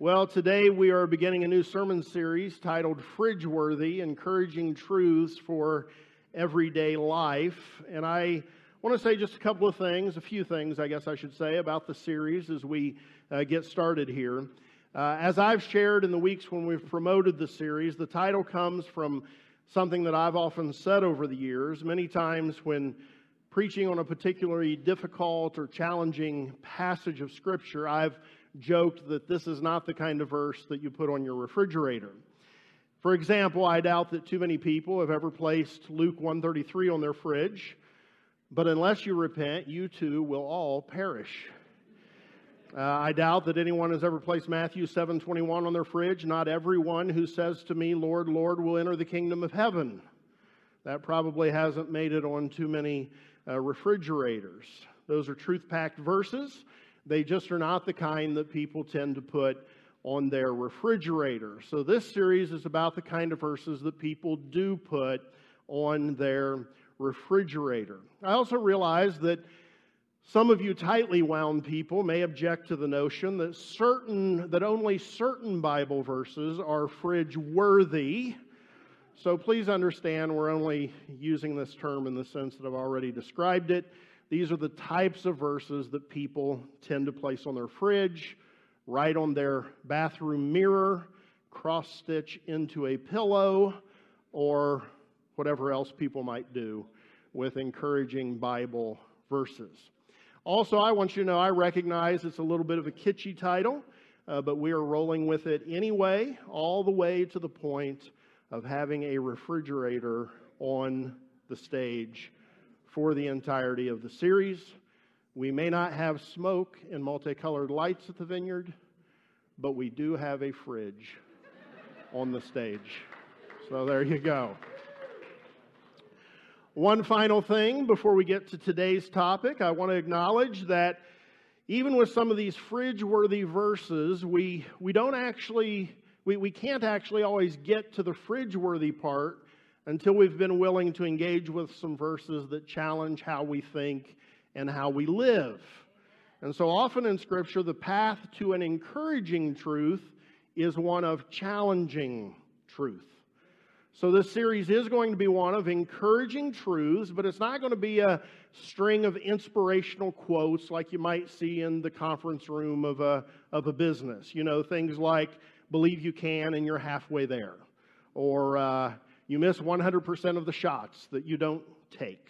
Well, today we are beginning a new sermon series titled Fridgeworthy Encouraging Truths for Everyday Life. And I want to say just a couple of things, a few things, I guess I should say, about the series as we uh, get started here. Uh, as I've shared in the weeks when we've promoted the series, the title comes from something that I've often said over the years. Many times when preaching on a particularly difficult or challenging passage of Scripture, I've joked that this is not the kind of verse that you put on your refrigerator. For example, I doubt that too many people have ever placed Luke 133 on their fridge, but unless you repent, you too will all perish. Uh, I doubt that anyone has ever placed Matthew 7:21 on their fridge. Not everyone who says to me, "Lord, Lord," will enter the kingdom of heaven. That probably hasn't made it on too many uh, refrigerators. Those are truth-packed verses. They just are not the kind that people tend to put on their refrigerator. So, this series is about the kind of verses that people do put on their refrigerator. I also realize that some of you tightly wound people may object to the notion that certain that only certain Bible verses are fridge worthy. So please understand we're only using this term in the sense that I've already described it. These are the types of verses that people tend to place on their fridge, write on their bathroom mirror, cross stitch into a pillow, or whatever else people might do with encouraging Bible verses. Also, I want you to know I recognize it's a little bit of a kitschy title, uh, but we are rolling with it anyway, all the way to the point of having a refrigerator on the stage for the entirety of the series. We may not have smoke and multicolored lights at the vineyard, but we do have a fridge on the stage. So there you go. One final thing before we get to today's topic, I want to acknowledge that even with some of these fridge worthy verses, we, we don't actually, we, we can't actually always get to the fridge worthy part until we've been willing to engage with some verses that challenge how we think and how we live. And so often in Scripture, the path to an encouraging truth is one of challenging truth. So this series is going to be one of encouraging truths, but it's not going to be a string of inspirational quotes like you might see in the conference room of a, of a business. You know, things like, believe you can and you're halfway there. Or, uh, you miss 100% of the shots that you don't take.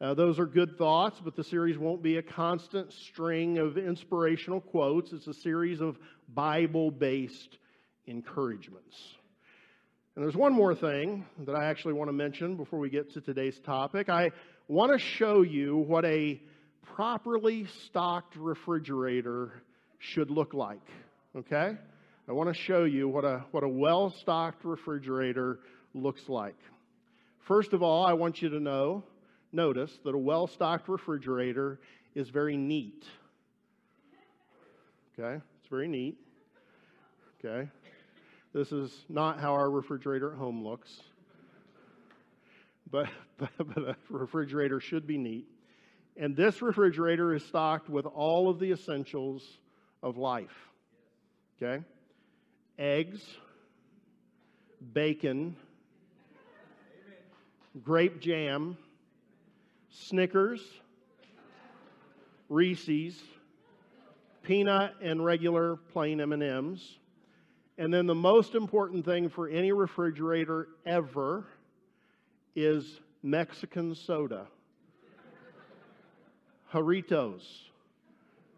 Uh, those are good thoughts, but the series won't be a constant string of inspirational quotes. It's a series of Bible based encouragements. And there's one more thing that I actually want to mention before we get to today's topic. I want to show you what a properly stocked refrigerator should look like. Okay? I want to show you what a, what a well stocked refrigerator looks like. First of all, I want you to know, notice that a well stocked refrigerator is very neat. Okay? It's very neat. Okay? This is not how our refrigerator at home looks. But, but, but a refrigerator should be neat. And this refrigerator is stocked with all of the essentials of life. Okay? Eggs, bacon, grape jam, Snickers, Reese's, peanut and regular plain M&Ms. And then the most important thing for any refrigerator ever is Mexican soda. Jarritos,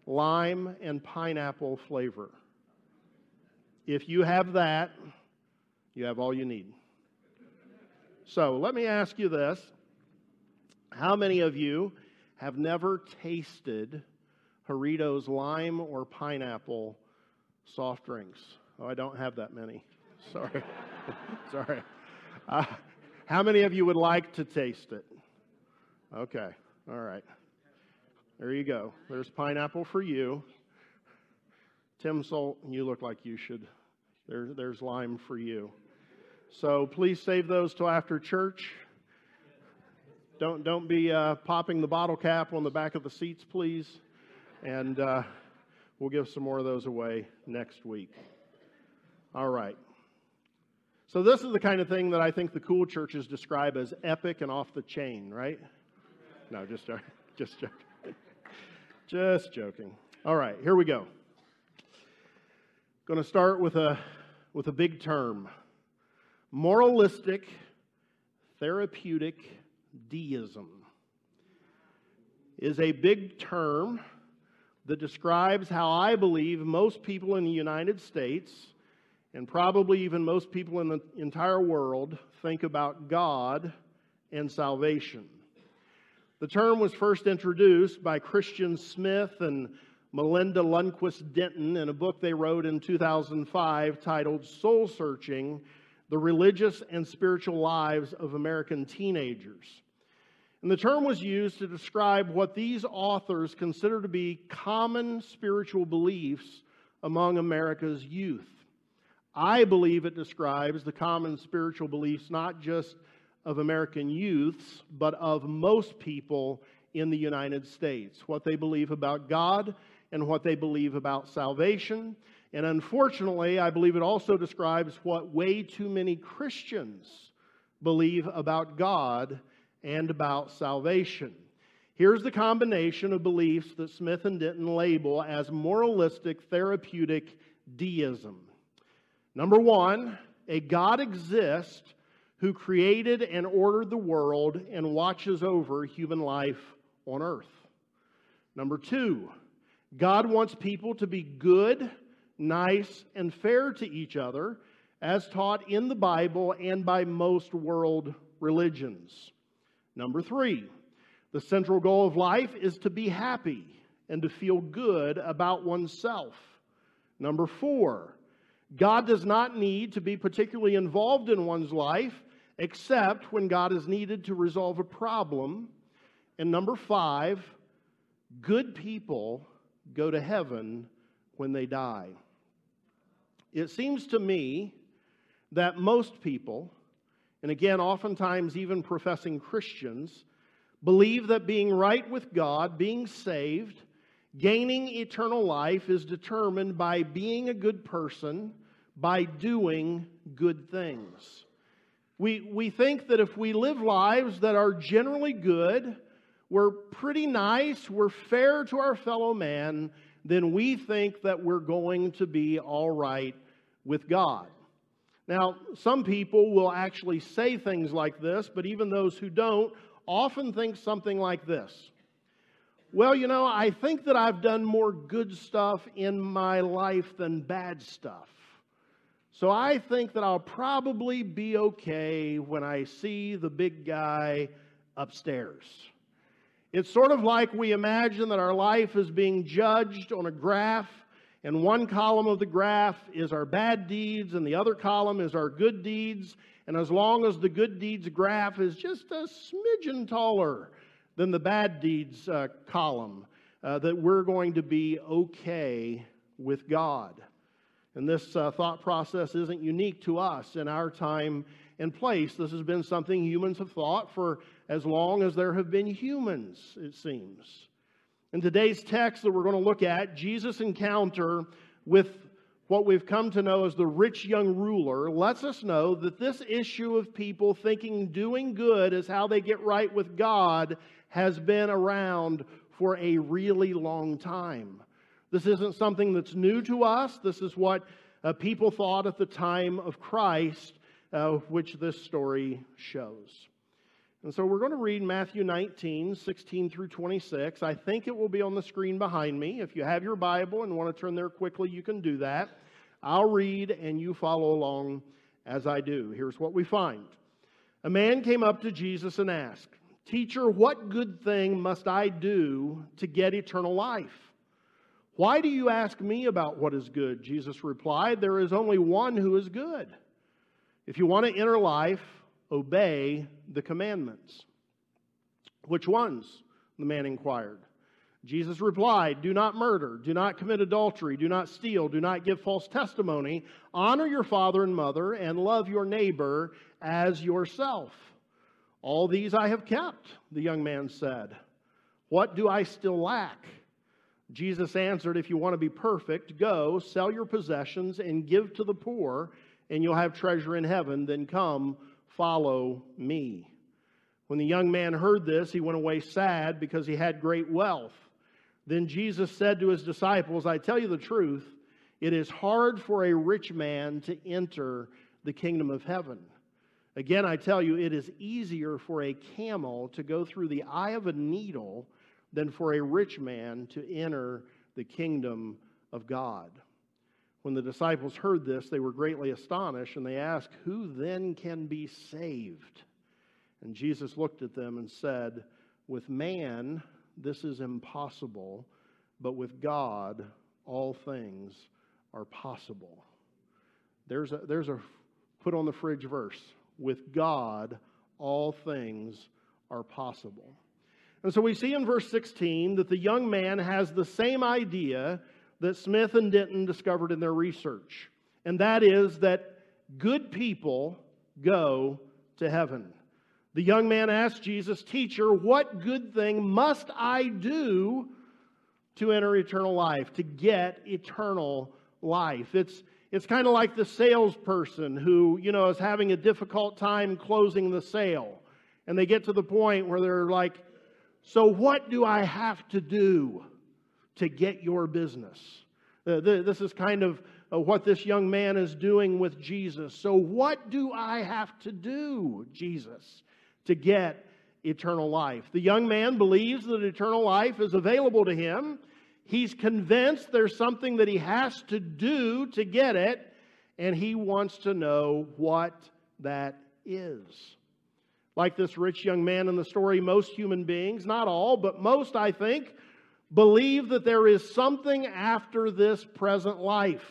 lime and pineapple flavor. If you have that, you have all you need. So let me ask you this How many of you have never tasted Jarritos lime or pineapple soft drinks? Oh, I don't have that many. Sorry. Sorry. Uh, how many of you would like to taste it? Okay. All right. There you go. There's pineapple for you. Tim Salt, you look like you should. There, there's lime for you. So please save those till after church. Don't, don't be uh, popping the bottle cap on the back of the seats, please. And uh, we'll give some more of those away next week. All right. So, this is the kind of thing that I think the cool churches describe as epic and off the chain, right? No, just joking. Just joking. just joking. All right, here we go. Going to start with a, with a big term moralistic, therapeutic deism is a big term that describes how I believe most people in the United States, and probably even most people in the entire world, think about God and salvation. The term was first introduced by Christian Smith and Melinda Lundquist Denton in a book they wrote in 2005 titled Soul Searching The Religious and Spiritual Lives of American Teenagers. And the term was used to describe what these authors consider to be common spiritual beliefs among America's youth. I believe it describes the common spiritual beliefs not just of American youths, but of most people in the United States. What they believe about God and what they believe about salvation. And unfortunately, I believe it also describes what way too many Christians believe about God and about salvation. Here's the combination of beliefs that Smith and Denton label as moralistic therapeutic deism. Number one, a God exists who created and ordered the world and watches over human life on earth. Number two, God wants people to be good, nice, and fair to each other, as taught in the Bible and by most world religions. Number three, the central goal of life is to be happy and to feel good about oneself. Number four, God does not need to be particularly involved in one's life except when God is needed to resolve a problem. And number five, good people go to heaven when they die. It seems to me that most people, and again, oftentimes even professing Christians, believe that being right with God, being saved, gaining eternal life is determined by being a good person, by doing good things. We, we think that if we live lives that are generally good, we're pretty nice, we're fair to our fellow man, then we think that we're going to be all right with God. Now, some people will actually say things like this, but even those who don't often think something like this. Well, you know, I think that I've done more good stuff in my life than bad stuff. So I think that I'll probably be okay when I see the big guy upstairs. It's sort of like we imagine that our life is being judged on a graph, and one column of the graph is our bad deeds, and the other column is our good deeds. And as long as the good deeds graph is just a smidgen taller than the bad deeds uh, column, uh, that we're going to be okay with God. And this uh, thought process isn't unique to us in our time and place. This has been something humans have thought for as long as there have been humans, it seems. In today's text that we're going to look at, Jesus' encounter with what we've come to know as the rich young ruler lets us know that this issue of people thinking doing good is how they get right with God has been around for a really long time. This isn't something that's new to us. This is what uh, people thought at the time of Christ, uh, which this story shows. And so we're going to read Matthew 19, 16 through 26. I think it will be on the screen behind me. If you have your Bible and want to turn there quickly, you can do that. I'll read and you follow along as I do. Here's what we find A man came up to Jesus and asked, Teacher, what good thing must I do to get eternal life? Why do you ask me about what is good? Jesus replied, There is only one who is good. If you want to enter life, obey the commandments. Which ones? The man inquired. Jesus replied, Do not murder, do not commit adultery, do not steal, do not give false testimony, honor your father and mother, and love your neighbor as yourself. All these I have kept, the young man said. What do I still lack? Jesus answered, If you want to be perfect, go, sell your possessions, and give to the poor, and you'll have treasure in heaven. Then come, follow me. When the young man heard this, he went away sad because he had great wealth. Then Jesus said to his disciples, I tell you the truth, it is hard for a rich man to enter the kingdom of heaven. Again, I tell you, it is easier for a camel to go through the eye of a needle than for a rich man to enter the kingdom of God. When the disciples heard this, they were greatly astonished, and they asked, Who then can be saved? And Jesus looked at them and said, With man, this is impossible, but with God, all things are possible. There's a, there's a put on the fridge verse. With God, all things are possible. And so we see in verse 16 that the young man has the same idea that Smith and Denton discovered in their research, and that is that good people go to heaven. The young man asked Jesus, Teacher, what good thing must I do to enter eternal life, to get eternal life? It's, it's kind of like the salesperson who, you know, is having a difficult time closing the sale. And they get to the point where they're like, so, what do I have to do to get your business? Uh, this is kind of uh, what this young man is doing with Jesus. So, what do I have to do, Jesus, to get eternal life? The young man believes that eternal life is available to him. He's convinced there's something that he has to do to get it, and he wants to know what that is. Like this rich young man in the story, most human beings, not all, but most, I think, believe that there is something after this present life.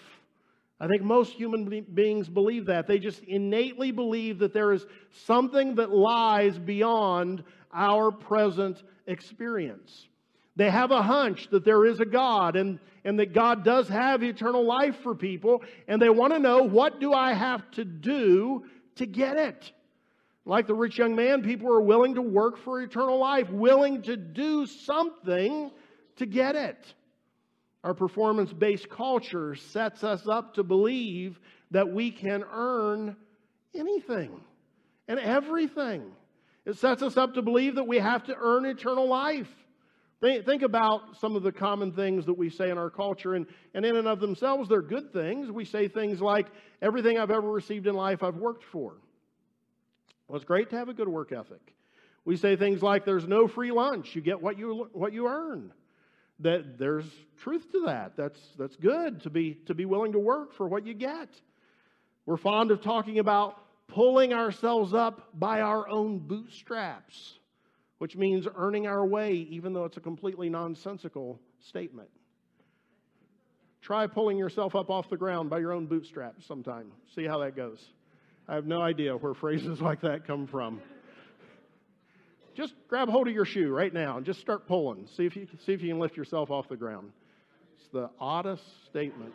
I think most human beings believe that. They just innately believe that there is something that lies beyond our present experience. They have a hunch that there is a God and, and that God does have eternal life for people, and they want to know what do I have to do to get it? Like the rich young man, people are willing to work for eternal life, willing to do something to get it. Our performance based culture sets us up to believe that we can earn anything and everything. It sets us up to believe that we have to earn eternal life. Think, about some of the common things that we say in our culture, and, and in and of themselves, they're good things. We say things like, Everything I've ever received in life, I've worked for. Well, it's great to have a good work ethic. We say things like, there's no free lunch. You get what you, what you earn. That there's truth to that. That's, that's good to be, to be willing to work for what you get. We're fond of talking about pulling ourselves up by our own bootstraps, which means earning our way, even though it's a completely nonsensical statement. Try pulling yourself up off the ground by your own bootstraps sometime. See how that goes. I have no idea where phrases like that come from. Just grab hold of your shoe right now and just start pulling. See if you, see if you can lift yourself off the ground. It's the oddest statement.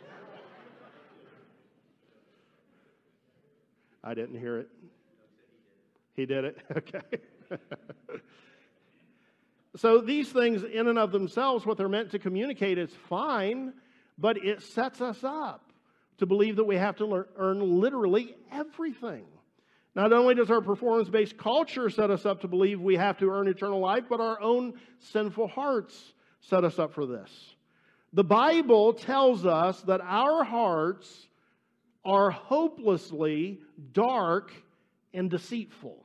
I didn't hear it. He did it? Okay. so these things, in and of themselves, what they're meant to communicate is fine, but it sets us up to believe that we have to learn, earn literally everything. Not only does our performance based culture set us up to believe we have to earn eternal life, but our own sinful hearts set us up for this. The Bible tells us that our hearts are hopelessly dark and deceitful.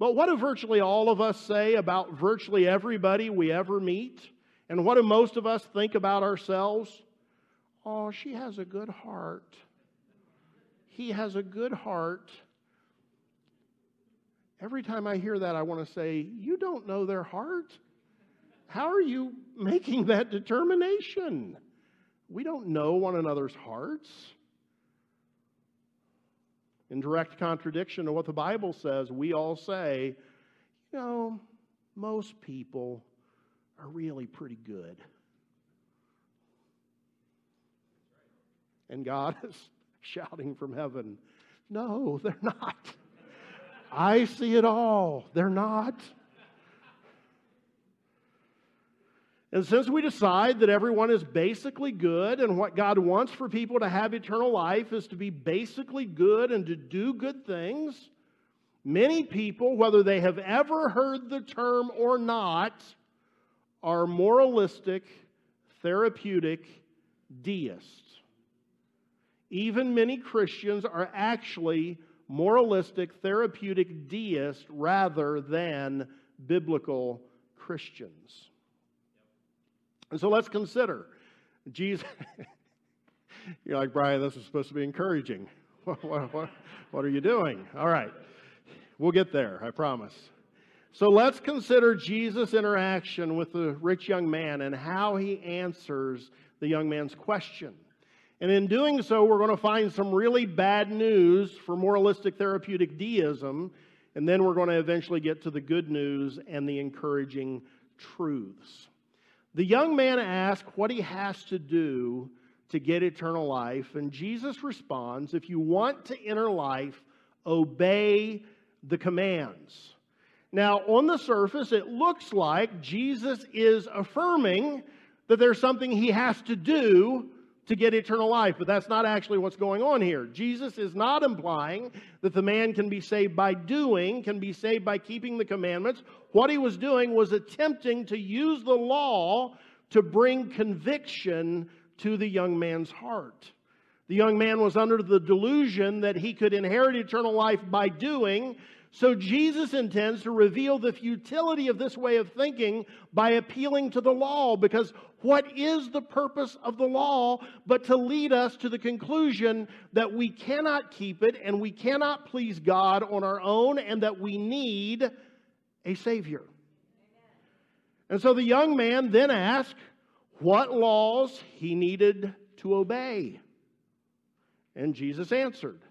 But what do virtually all of us say about virtually everybody we ever meet? And what do most of us think about ourselves? Oh, she has a good heart. He has a good heart. Every time I hear that, I want to say, You don't know their heart. How are you making that determination? We don't know one another's hearts. In direct contradiction to what the Bible says, we all say, You know, most people are really pretty good. And God is shouting from heaven, No, they're not. I see it all. They're not. And since we decide that everyone is basically good and what God wants for people to have eternal life is to be basically good and to do good things, many people, whether they have ever heard the term or not, are moralistic, therapeutic deists. Even many Christians are actually moralistic, therapeutic deist rather than biblical Christians. And so let's consider Jesus. You're like, Brian, this is supposed to be encouraging. What, what, what, what are you doing? All right. We'll get there, I promise. So let's consider Jesus' interaction with the rich young man and how he answers the young man's question. And in doing so, we're going to find some really bad news for moralistic therapeutic deism, and then we're going to eventually get to the good news and the encouraging truths. The young man asks what he has to do to get eternal life, and Jesus responds If you want to enter life, obey the commands. Now, on the surface, it looks like Jesus is affirming that there's something he has to do to get eternal life. But that's not actually what's going on here. Jesus is not implying that the man can be saved by doing, can be saved by keeping the commandments. What he was doing was attempting to use the law to bring conviction to the young man's heart. The young man was under the delusion that he could inherit eternal life by doing, so Jesus intends to reveal the futility of this way of thinking by appealing to the law, because what is the purpose of the law but to lead us to the conclusion that we cannot keep it and we cannot please God on our own and that we need a Savior? And so the young man then asked what laws he needed to obey. And Jesus answered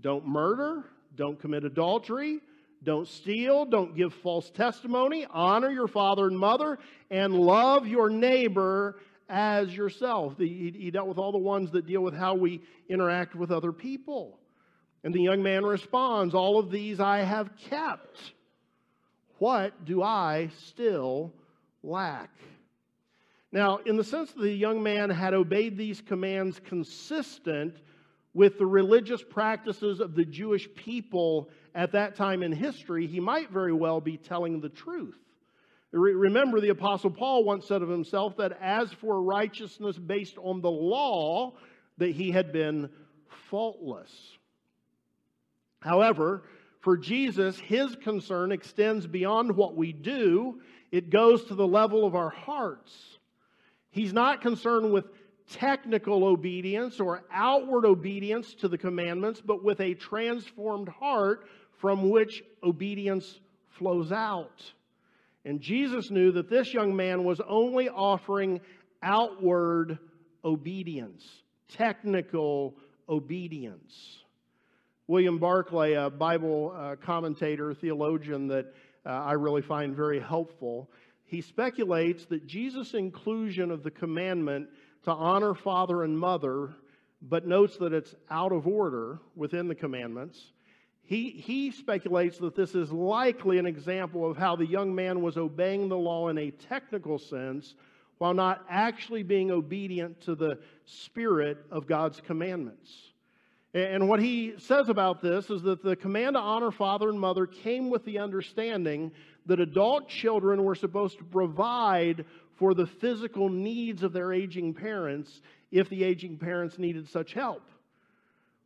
Don't murder don't commit adultery. Don't steal. Don't give false testimony. Honor your father and mother. And love your neighbor as yourself. He, he dealt with all the ones that deal with how we interact with other people. And the young man responds, All of these I have kept. What do I still lack? Now, in the sense that the young man had obeyed these commands consistent with the religious practices of the Jewish people at that time in history, he might very well be telling the truth. Remember, the Apostle Paul once said of himself that as for righteousness based on the law, that he had been faultless. However, for Jesus, his concern extends beyond what we do, it goes to the level of our hearts. He's not concerned with technical obedience or outward obedience to the commandments, but with a transformed heart from which obedience flows out. And Jesus knew that this young man was only offering outward obedience, technical obedience. William Barclay, a Bible uh, commentator, theologian that uh, I really find very helpful, he speculates that Jesus' inclusion of the commandment to honor father and mother, but notes that it's out of order within the commandments. He, he speculates that this is likely an example of how the young man was obeying the law in a technical sense while not actually being obedient to the spirit of God's commandments. And what he says about this is that the command to honor father and mother came with the understanding that adult children were supposed to provide for the physical needs of their aging parents if the aging parents needed such help.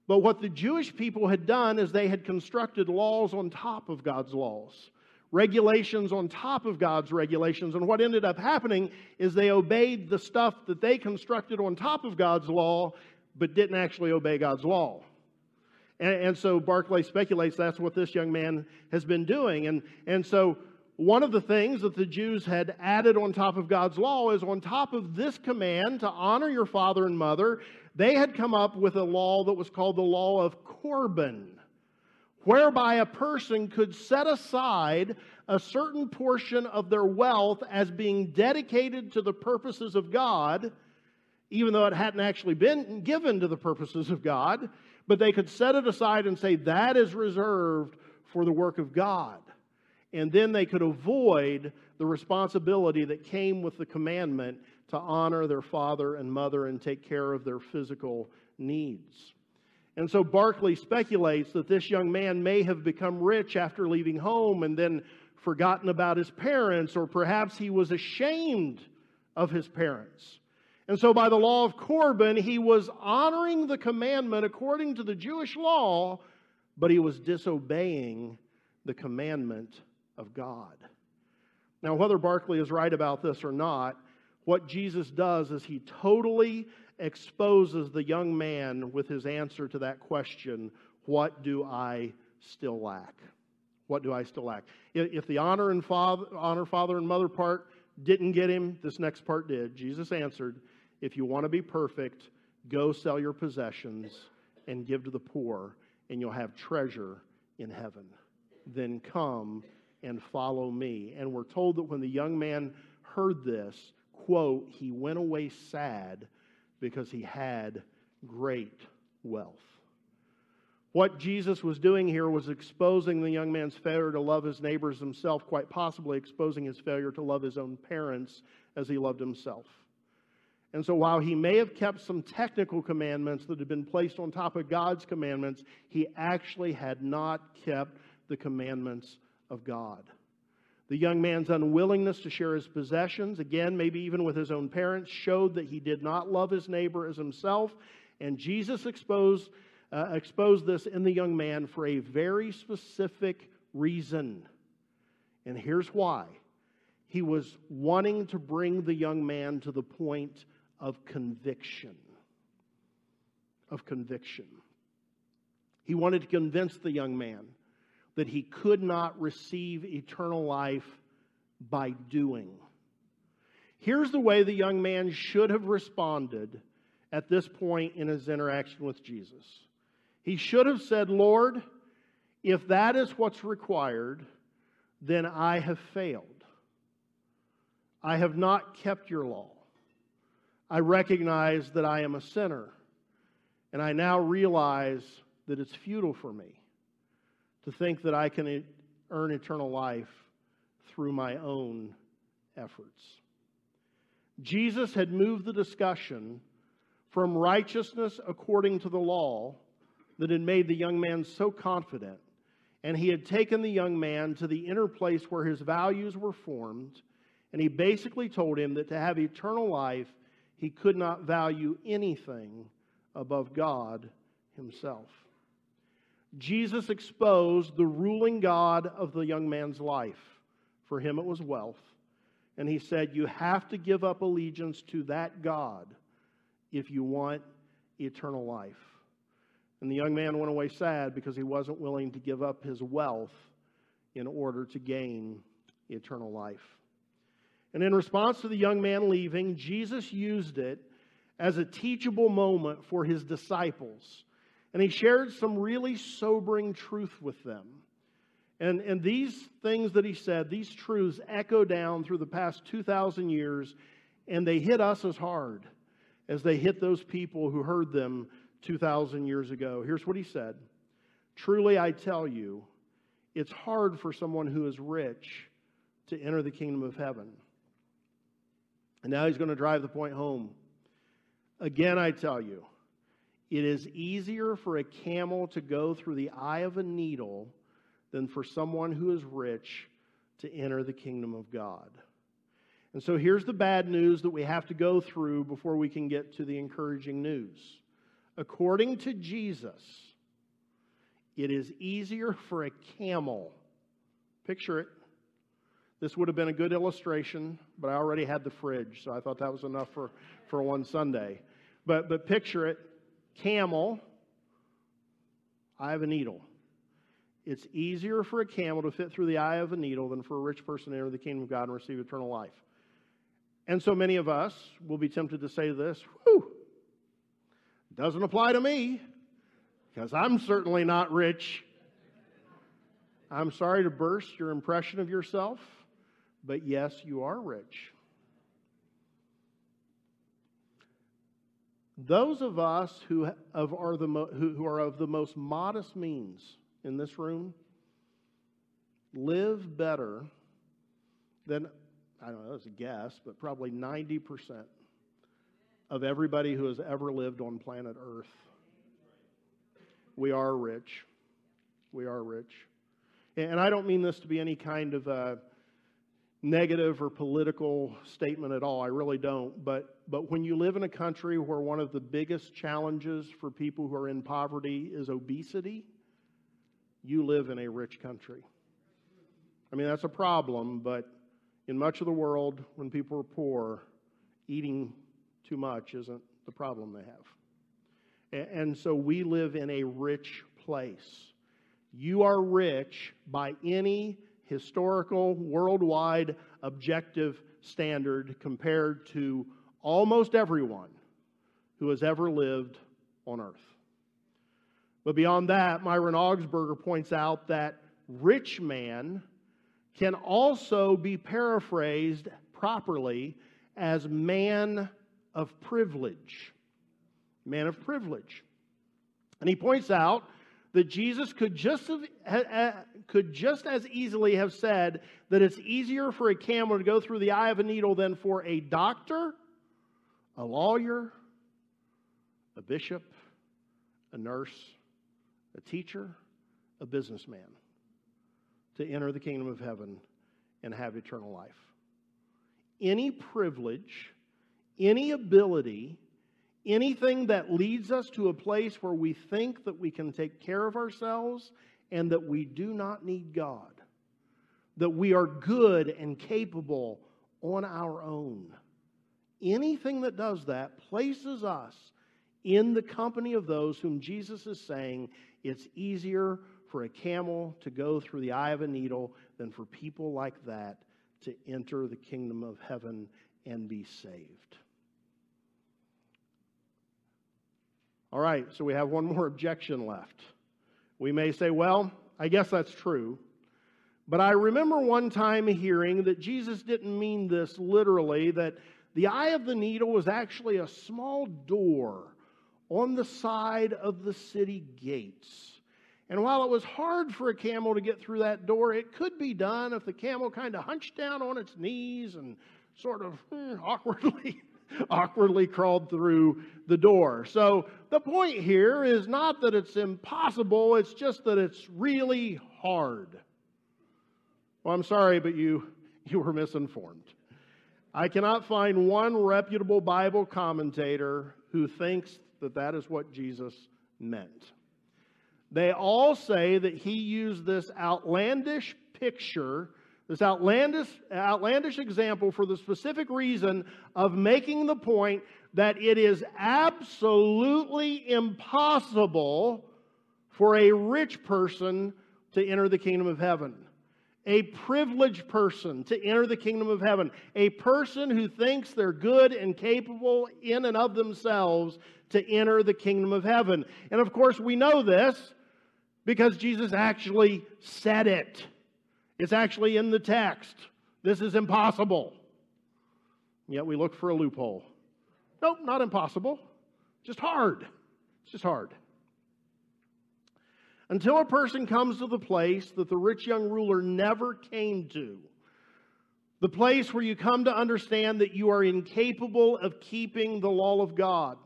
But what the Jewish people had done is they had constructed laws on top of God's laws, regulations on top of God's regulations. And what ended up happening is they obeyed the stuff that they constructed on top of God's law, but didn't actually obey God's law. And, and so Barclay speculates that's what this young man has been doing. And, and so one of the things that the Jews had added on top of God's law is on top of this command to honor your father and mother, they had come up with a law that was called the law of Corban, whereby a person could set aside a certain portion of their wealth as being dedicated to the purposes of God, even though it hadn't actually been given to the purposes of God, but they could set it aside and say, that is reserved for the work of God. And then they could avoid the responsibility that came with the commandment to honor their father and mother and take care of their physical needs. And so Barclay speculates that this young man may have become rich after leaving home and then forgotten about his parents, or perhaps he was ashamed of his parents. And so, by the law of Corban, he was honoring the commandment according to the Jewish law, but he was disobeying the commandment of God. Now, whether Barclay is right about this or not, what Jesus does is he totally exposes the young man with his answer to that question What do I still lack? What do I still lack? If the honor and father, honor father and mother part didn't get him, this next part did. Jesus answered, If you want to be perfect, go sell your possessions and give to the poor, and you'll have treasure in heaven. Then come and follow me. And we're told that when the young man heard this, quote, he went away sad because he had great wealth. What Jesus was doing here was exposing the young man's failure to love his neighbors himself, quite possibly exposing his failure to love his own parents as he loved himself. And so, while he may have kept some technical commandments that had been placed on top of God's commandments, he actually had not kept the commandments of God. The young man's unwillingness to share his possessions, again, maybe even with his own parents, showed that he did not love his neighbor as himself. And Jesus exposed uh, exposed this in the young man for a very specific reason. And here's why he was wanting to bring the young man to the point of conviction. Of conviction. He wanted to convince the young man that he could not receive eternal life by doing. Here's the way the young man should have responded at this point in his interaction with Jesus. He should have said, Lord, if that is what's required, then I have failed. I have not kept your law. I recognize that I am a sinner, and I now realize that it's futile for me to think that I can earn eternal life through my own efforts. Jesus had moved the discussion from righteousness according to the law that had made the young man so confident. And he had taken the young man to the inner place where his values were formed. And he basically told him that to have eternal life, he could not value anything above God himself. Jesus exposed the ruling God of the young man's life. For him, it was wealth. And he said, You have to give up allegiance to that God if you want eternal life. And the young man went away sad because he wasn't willing to give up his wealth in order to gain eternal life. And in response to the young man leaving, Jesus used it as a teachable moment for his disciples. And he shared some really sobering truth with them. And, and these things that he said, these truths echo down through the past 2,000 years, and they hit us as hard as they hit those people who heard them 2,000 years ago. Here's what he said Truly, I tell you, it's hard for someone who is rich to enter the kingdom of heaven. And now he's going to drive the point home. Again, I tell you, it is easier for a camel to go through the eye of a needle than for someone who is rich to enter the kingdom of God. And so here's the bad news that we have to go through before we can get to the encouraging news according to Jesus, it is easier for a camel. Picture it. This would have been a good illustration, but I already had the fridge, so I thought that was enough for, for one Sunday. But, but picture it camel, eye of a needle. It's easier for a camel to fit through the eye of a needle than for a rich person to enter the kingdom of God and receive eternal life. And so many of us will be tempted to say this, whew, doesn't apply to me because I'm certainly not rich. I'm sorry to burst your impression of yourself, but yes, you are rich. Those of us who, of are, the mo- who, are of the most modest means in this room, live better than, I don't know, it's a guess, but probably 90% of everybody who has ever lived on planet Earth. We are rich. We are rich. And I don't mean this to be any kind of a negative or political statement at all. I really don't. But, but when you live in a country where one of the biggest challenges for people who are in poverty is obesity, you live in a rich country. I mean, that's a problem, but in much of the world, when people are poor, eating too much isn't the problem they have. And so we live in a rich place. You are rich by any historical, worldwide, objective standard compared to almost everyone who has ever lived on earth. But beyond that, Myron Augsburger points out that rich man can also be paraphrased properly as man of privilege. Man of privilege. And he points out that Jesus could just, could just as easily have said that it's easier for a camel to go through the eye of a needle than for a doctor, a lawyer, a bishop, a nurse, a teacher, a businessman to enter the kingdom of heaven and have eternal life. Any privilege, any ability, anything that leads us to a place where we think that we can take care of ourselves and that we do not need God, that we are good and capable on our own. Anything that does that places us in the company of those whom Jesus is saying it's easier for a camel to go through the eye of a needle than for people like that to enter the kingdom of heaven and be saved. All right, so we have one more objection left. We may say, well, I guess that's true. But I remember one time hearing that Jesus didn't mean this literally, that the eye of the needle was actually a small door on the side of the city gates. And while it was hard for a camel to get through that door, it could be done if the camel kind of hunched down on its knees and sort of hmm, awkwardly awkwardly crawled through the door. So the point here is not that it's impossible, it's just that it's really hard. Well, I'm sorry, but you you were misinformed. I cannot find one reputable Bible commentator who thinks that that is what Jesus meant. They all say that he used this outlandish picture, this outlandish, outlandish example for the specific reason of making the point that it is absolutely impossible for a rich person to enter the kingdom of heaven. A privileged person to enter the kingdom of heaven. A person who thinks they're good and capable in and of themselves to enter the kingdom of heaven. And of course, we know this because Jesus actually said it. It's actually in the text. This is impossible. Yet we look for a loophole. Nope, not impossible. Just hard. It's just hard. Until a person comes to the place that the rich young ruler never came to, the place where you come to understand that you are incapable of keeping the law of God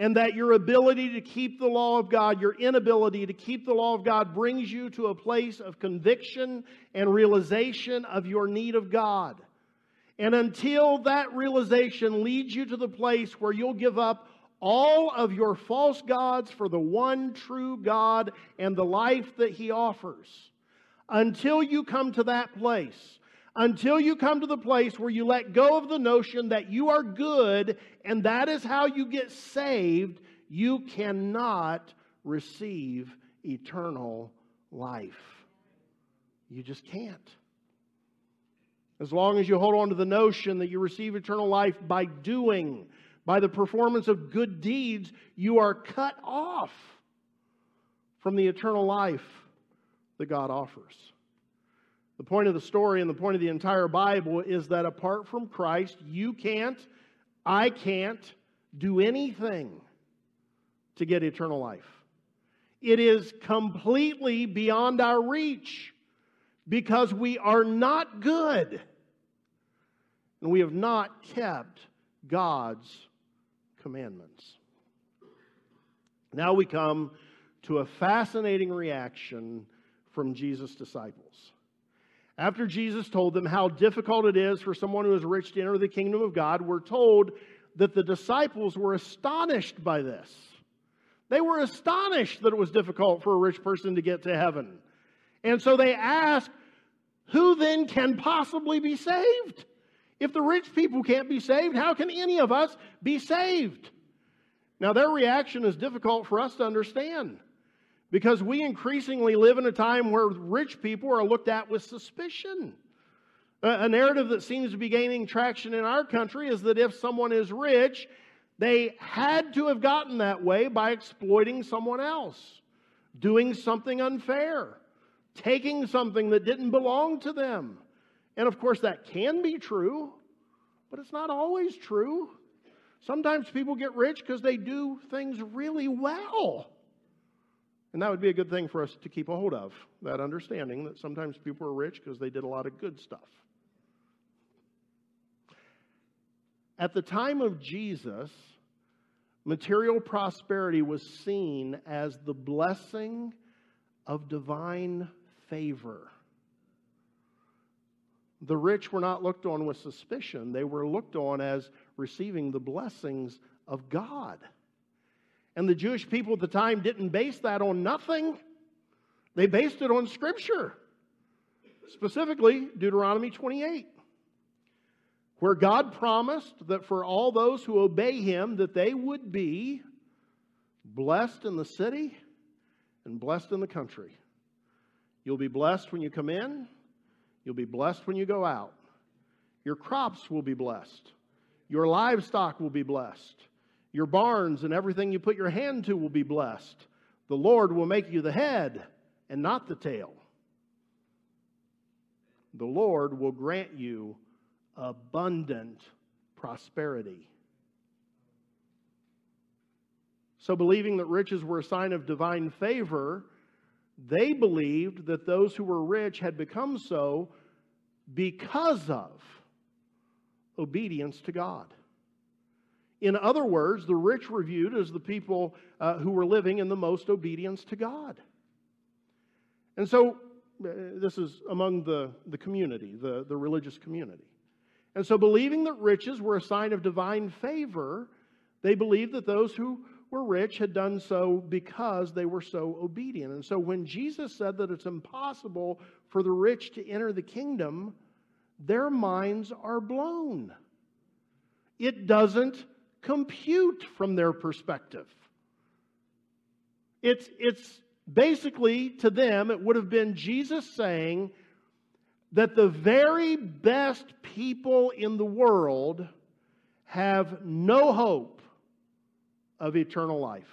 and that your ability to keep the law of God, your inability to keep the law of God, brings you to a place of conviction and realization of your need of God. And until that realization leads you to the place where you'll give up all of your false gods for the one true God and the life that He offers, until you come to that place, until you come to the place where you let go of the notion that you are good and that is how you get saved, you cannot receive eternal life. You just can't. As long as you hold on to the notion that you receive eternal life by doing, by the performance of good deeds, you are cut off from the eternal life that God offers. The point of the story and the point of the entire Bible is that apart from Christ, you can't, I can't do anything to get eternal life. It is completely beyond our reach. because we are not good and we have not kept God's commandments. Now we come to a fascinating reaction from Jesus' disciples. After Jesus told them how difficult it is for someone who is rich to enter the kingdom of God, we're told that the disciples were astonished by this. They were astonished that it was difficult for a rich person to get to heaven. And so they asked, Who then can possibly be saved? If the rich people can't be saved, how can any of us be saved? Now, their reaction is difficult for us to understand because we increasingly live in a time where rich people are looked at with suspicion. A narrative that seems to be gaining traction in our country is that if someone is rich, they had to have gotten that way by exploiting someone else, doing something unfair, taking something that didn't belong to them. And of course, that can be true, but it's not always true. Sometimes people get rich because they do things really well. And that would be a good thing for us to keep a hold of that understanding that sometimes people are rich because they did a lot of good stuff. At the time of Jesus, material prosperity was seen as the blessing of divine favor. The rich were not looked on with suspicion, they were looked on as receiving the blessings of God. And the Jewish people at the time didn't base that on nothing, they based it on Scripture, specifically Deuteronomy 28 where God promised that for all those who obey him that they would be blessed in the city and blessed in the country. You'll be blessed when you come in, you'll be blessed when you go out. Your crops will be blessed. Your livestock will be blessed. Your barns and everything you put your hand to will be blessed. The Lord will make you the head and not the tail. The Lord will grant you abundant prosperity. So, believing that riches were a sign of divine favor, they believed that those who were rich had become so because of obedience to God. In other words, the rich were viewed as the people uh, who were living in the most obedience to God. And so, uh, this is among the, the community, the, the religious community. And so, believing that riches were a sign of divine favor, they believed that those who were rich had done so because they were so obedient. And so, when Jesus said that it's impossible for the rich to enter the kingdom, their minds are blown. It doesn't compute from their perspective. It's, it's basically to them, it would have been Jesus saying, that the very best people in the world have no hope of eternal life.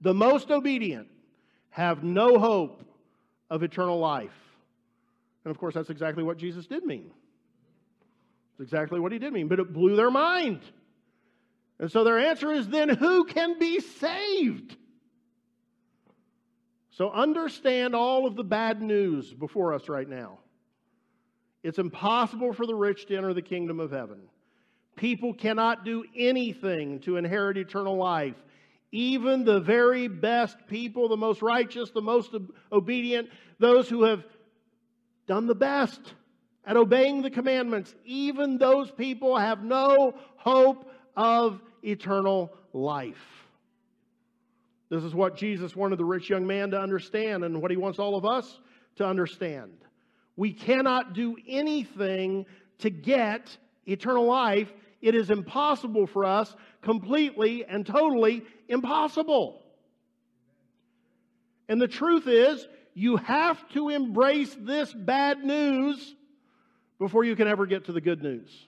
The most obedient have no hope of eternal life. And of course, that's exactly what Jesus did mean. It's exactly what he did mean, but it blew their mind. And so their answer is then who can be saved? So understand all of the bad news before us right now. It's impossible for the rich to enter the kingdom of heaven. People cannot do anything to inherit eternal life. Even the very best people, the most righteous, the most obedient, those who have done the best at obeying the commandments, even those people have no hope of eternal life. This is what Jesus wanted the rich young man to understand and what he wants all of us to understand. We cannot do anything to get eternal life. It is impossible for us, completely and totally impossible. And the truth is, you have to embrace this bad news before you can ever get to the good news.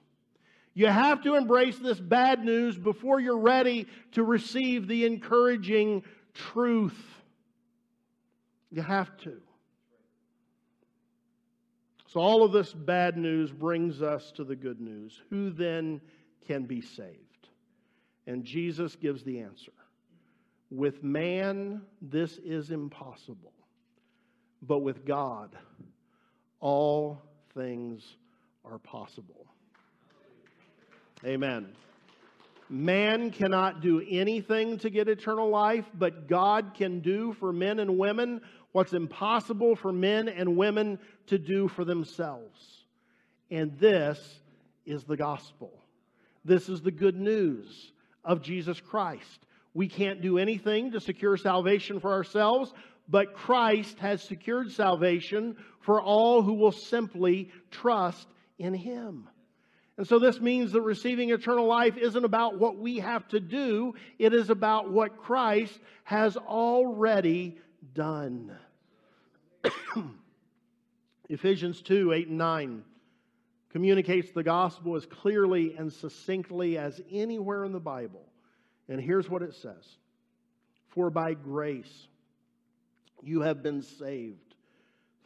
You have to embrace this bad news before you're ready to receive the encouraging truth. You have to. So, all of this bad news brings us to the good news. Who then can be saved? And Jesus gives the answer. With man, this is impossible. but with God, all things are possible. Amen. Man cannot do anything to get eternal life, but God can do for men and women what's impossible for men and women to do for themselves. And this is the gospel. This is the good news of Jesus Christ. We can't do anything to secure salvation for ourselves, but Christ has secured salvation for all who will simply trust in Him. And so this means that receiving eternal life isn't about what we have to do, it is about what Christ has already done. Ephesians 2 8 and 9 communicates the gospel as clearly and succinctly as anywhere in the Bible. And here's what it says For by grace you have been saved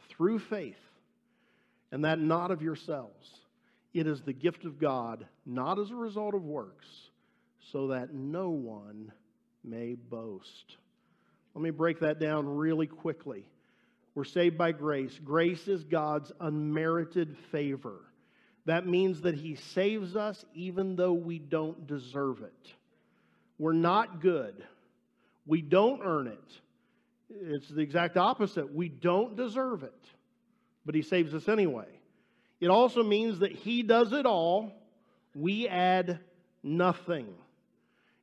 through faith, and that not of yourselves. It is the gift of God, not as a result of works, so that no one may boast. Let me break that down really quickly. We're saved by grace. Grace is God's unmerited favor. That means that He saves us even though we don't deserve it. We're not good. We don't earn it. It's the exact opposite. We don't deserve it, but He saves us anyway. It also means that He does it all, we add nothing.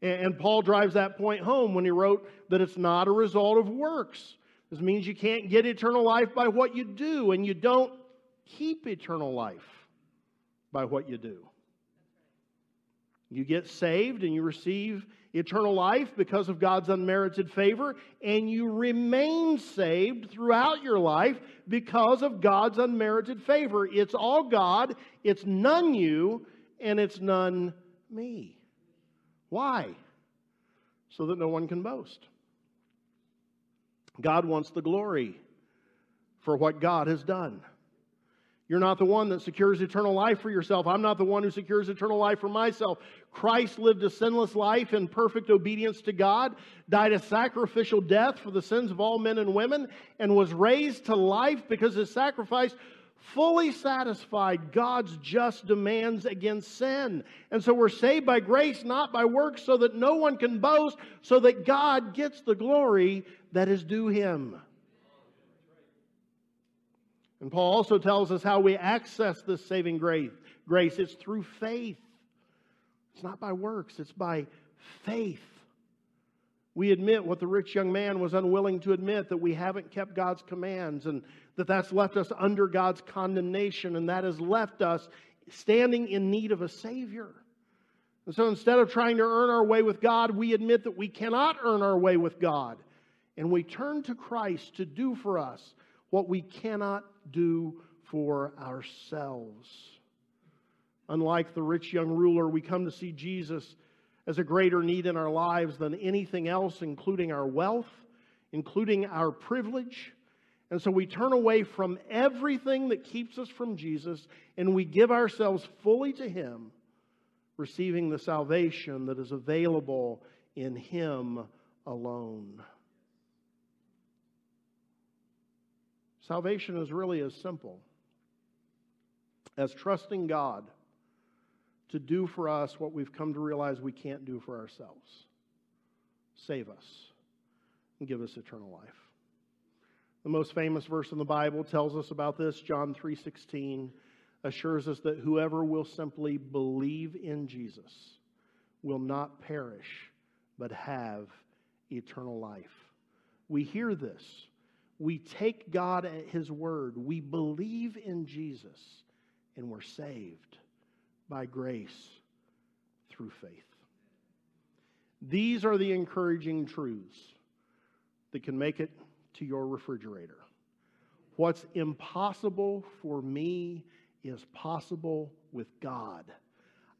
And Paul drives that point home when he wrote that it's not a result of works. This means you can't get eternal life by what you do, and you don't keep eternal life by what you do. You get saved and you receive eternal life because of God's unmerited favor, and you remain saved throughout your life because of God's unmerited favor. It's all God, it's none you, and it's none me. Why? So that no one can boast. God wants the glory for what God has done. You're not the one that secures eternal life for yourself. I'm not the one who secures eternal life for myself. Christ lived a sinless life in perfect obedience to God, died a sacrificial death for the sins of all men and women, and was raised to life because his sacrifice fully satisfied God's just demands against sin. And so we're saved by grace, not by works, so that no one can boast, so that God gets the glory that is due him. And Paul also tells us how we access this saving grace. Grace it's through faith. It's not by works, it's by faith. We admit what the rich young man was unwilling to admit that we haven't kept God's commands and that that's left us under God's condemnation and that has left us standing in need of a Savior. And so instead of trying to earn our way with God, we admit that we cannot earn our way with God. And we turn to Christ to do for us what we cannot do for ourselves. Unlike the rich young ruler, we come to see Jesus as a greater need in our lives than anything else, including our wealth, including our privilege. And so we turn away from everything that keeps us from Jesus and we give ourselves fully to Him, receiving the salvation that is available in Him alone. Salvation is really as simple as trusting God to do for us what we've come to realize we can't do for ourselves save us and give us eternal life. The most famous verse in the Bible tells us about this. John 3:16 assures us that whoever will simply believe in Jesus will not perish but have eternal life. We hear this we take God at His word. We believe in Jesus, and we're saved by grace through faith. These are the encouraging truths that can make it to your refrigerator. What's impossible for me is possible with God.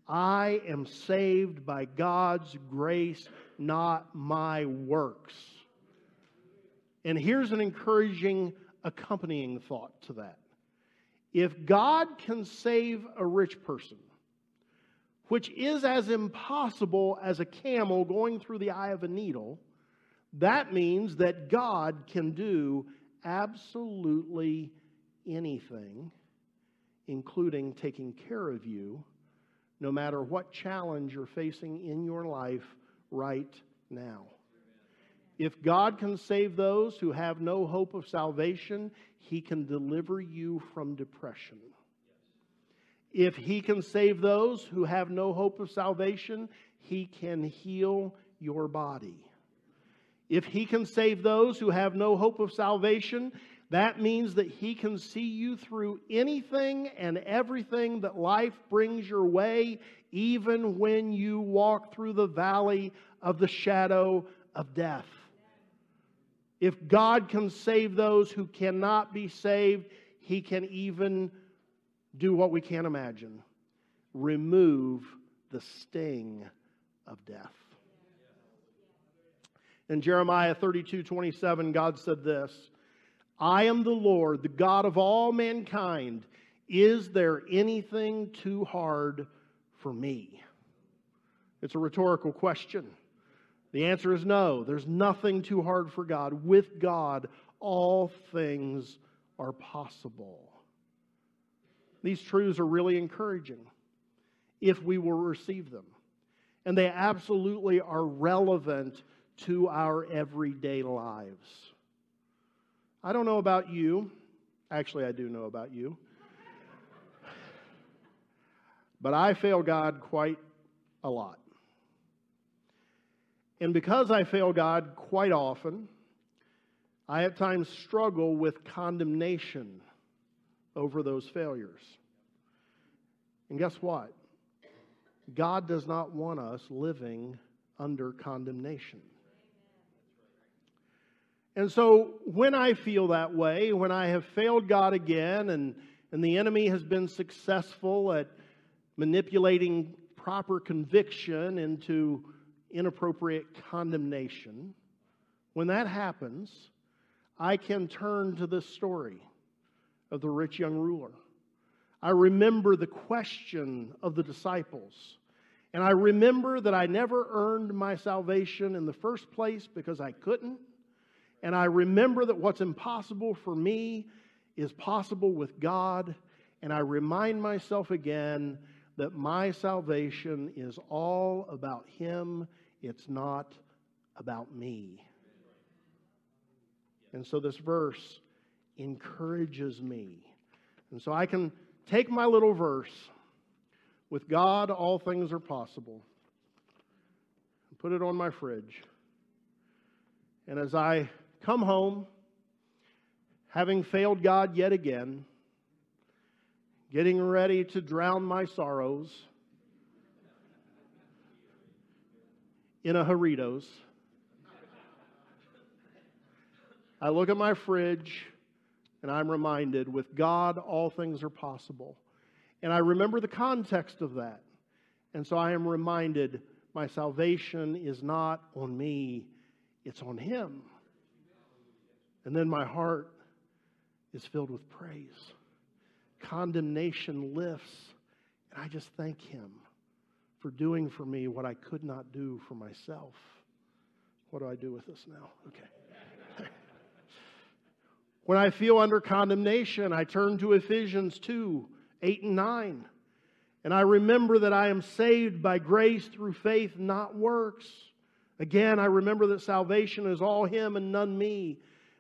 I am saved by God's grace, not my works. And here's an encouraging accompanying thought to that. If God can save a rich person, which is as impossible as a camel going through the eye of a needle, that means that God can do absolutely anything, including taking care of you, no matter what challenge you're facing in your life right now. If God can save those who have no hope of salvation, He can deliver you from depression. If He can save those who have no hope of salvation, He can heal your body. If He can save those who have no hope of salvation, that means that He can see you through anything and everything that life brings your way, even when you walk through the valley of the shadow of death. If God can save those who cannot be saved, He can even do what we can't imagine remove the sting of death. In Jeremiah 32 27, God said this I am the Lord, the God of all mankind. Is there anything too hard for me? It's a rhetorical question. The answer is no. There's nothing too hard for God. With God, all things are possible. These truths are really encouraging if we will receive them. And they absolutely are relevant to our everyday lives. I don't know about you. Actually, I do know about you. But I fail God quite a lot. And because I fail God quite often, I at times struggle with condemnation over those failures. And guess what? God does not want us living under condemnation. And so when I feel that way, when I have failed God again and, and the enemy has been successful at manipulating proper conviction into inappropriate condemnation, when that happens, I can turn to this story of the rich young ruler. I remember the question of the disciples. And I remember that I never earned my salvation in the first place because I couldn't. And I remember that what's impossible for me is possible with God. And I remind myself again that my salvation is all about Him it's not about me. And so this verse encourages me. And so I can take my little verse with God, all things are possible, and put it on my fridge. And as I come home, having failed God yet again, getting ready to drown my sorrows, in a Doritos. I look at my fridge and I'm reminded with God, all things are possible. And I remember the context of that. And so I am reminded my salvation is not on me, it's on Him. And then my heart is filled with praise. Condemnation lifts, and I just thank Him for doing for me what I could not do for myself. What do I do with this now? Okay. when I feel under condemnation, I turn to Ephesians 2 8 and 9. And I remember that I am saved by grace through faith, not works. Again, I remember that salvation is all Him and none me.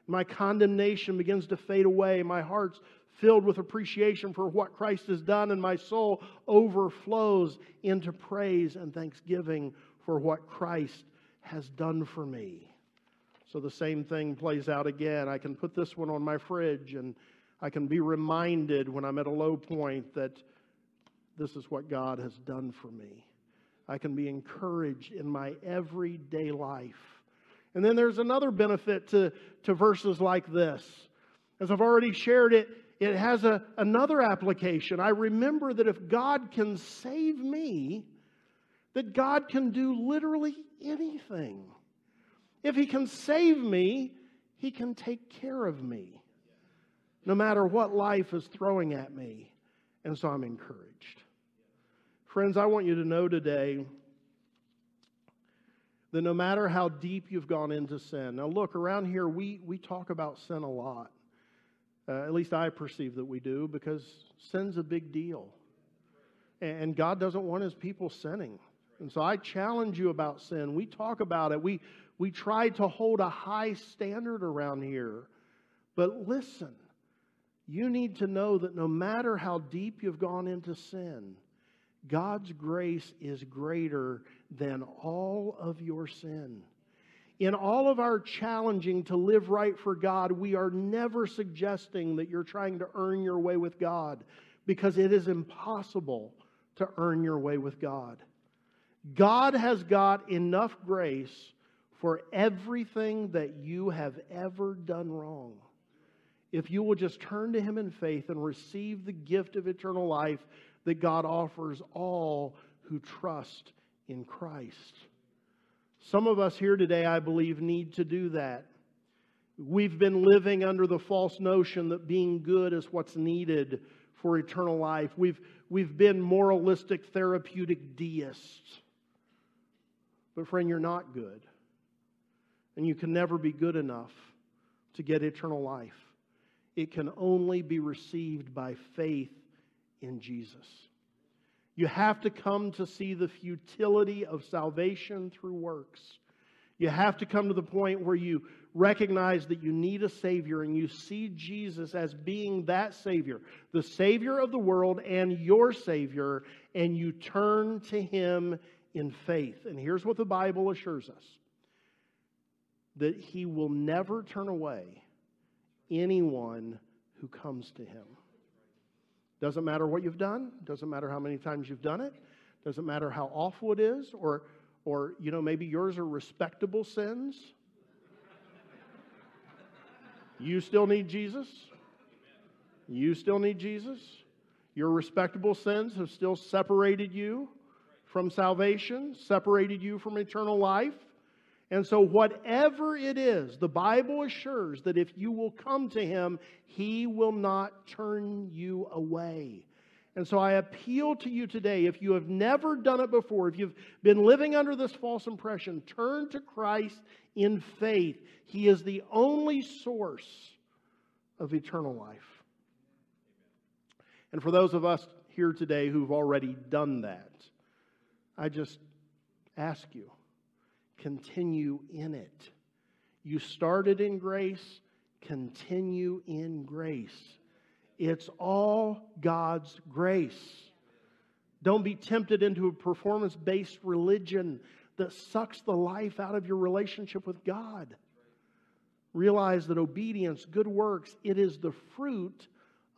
My condemnation begins to fade away. My heart's filled with appreciation for what Christ has done, and my soul overflows into praise and thanksgiving for what Christ has done for me. So the same thing plays out again. I can put this one on my fridge and I can be reminded when I'm at a low point that this is what God has done for me. I can be encouraged in my everyday life. And then there's another benefit to, to verses like this. As I've already shared it, it has a, another application. I remember that if God can save me, that God can do literally anything. If He can save me, He can take care of me, no matter what life is throwing at me. And so I'm encouraged. Friends, I want you to know today that no matter how deep you've gone into sin, now look, around here we, we talk about sin a lot. Uh, at least I perceive that we do because sin's a big deal. And God doesn't want his people sinning. And so I challenge you about sin. We talk about it. We, we try to hold a high standard around here. But listen, you need to know that no matter how deep you've gone into sin, God's grace is greater than all of your sin. In all of our challenging to live right for God, we are never suggesting that you're trying to earn your way with God because it is impossible to earn your way with God. God has got enough grace for everything that you have ever done wrong. If you will just turn to Him in faith and receive the gift of eternal life that God offers all who trust in Christ. Some of us here today, I believe, need to do that. We've been living under the false notion that being good is what's needed for eternal life. We've, we've been moralistic, therapeutic deists. But, friend, you're not good. And you can never be good enough to get eternal life. It can only be received by faith in Jesus. You have to come to see the futility of salvation through works. You have to come to the point where you recognize that you need a Savior and you see Jesus as being that Savior, the Savior of the world and your Savior, and you turn to Him in faith. And here's what the Bible assures us that He will never turn away anyone who comes to Him. Doesn't matter what you've done, doesn't matter how many times you've done it, doesn't matter how awful it is, or, or you know, maybe yours are respectable sins. You still need Jesus. You still need Jesus. Your respectable sins have still separated you from salvation, separated you from eternal life. And so, whatever it is, the Bible assures that if you will come to Him, He will not turn you away. And so, I appeal to you today if you have never done it before, if you've been living under this false impression, turn to Christ in faith. He is the only source of eternal life. And for those of us here today who've already done that, I just ask you continue in it. You started in grace, continue in grace. It's all God's grace. Don't be tempted into a performance based religion that sucks the life out of your relationship with God. Realize that obedience, good works, it is the fruit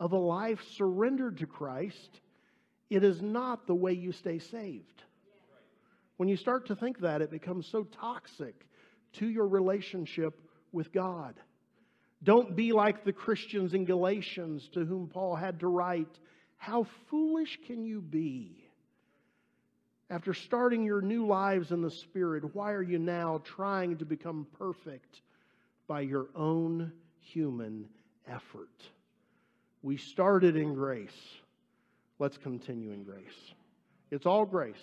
of a life surrendered to Christ. It is not the way you stay saved. When you start to think that, it becomes so toxic to your relationship with God. Don't be like the Christians in Galatians to whom Paul had to write, How foolish can you be? After starting your new lives in the Spirit, why are you now trying to become perfect by your own human effort? We started in grace. Let's continue in grace. It's all grace.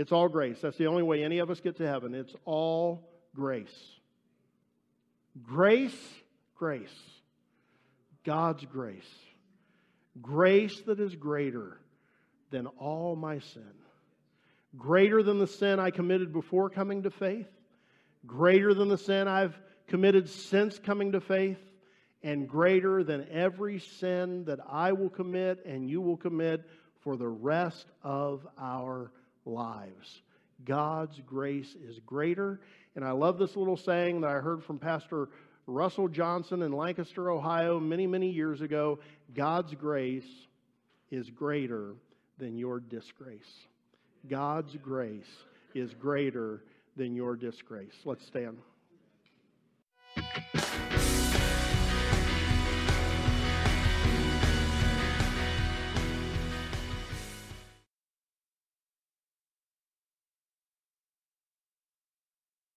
It's all grace. That's the only way any of us get to heaven. It's all grace. Grace, grace. God's grace. Grace that is greater than all my sin. Greater than the sin I committed before coming to faith. Greater than the sin I've committed since coming to faith. And greater than every sin that I will commit and you will commit for the rest of our lives. God's grace is greater. And I love this little saying that I heard from Pastor Russell Johnson in Lancaster, Ohio, many, many years ago God's grace is greater than your disgrace. God's grace is greater than your disgrace. Let's stand.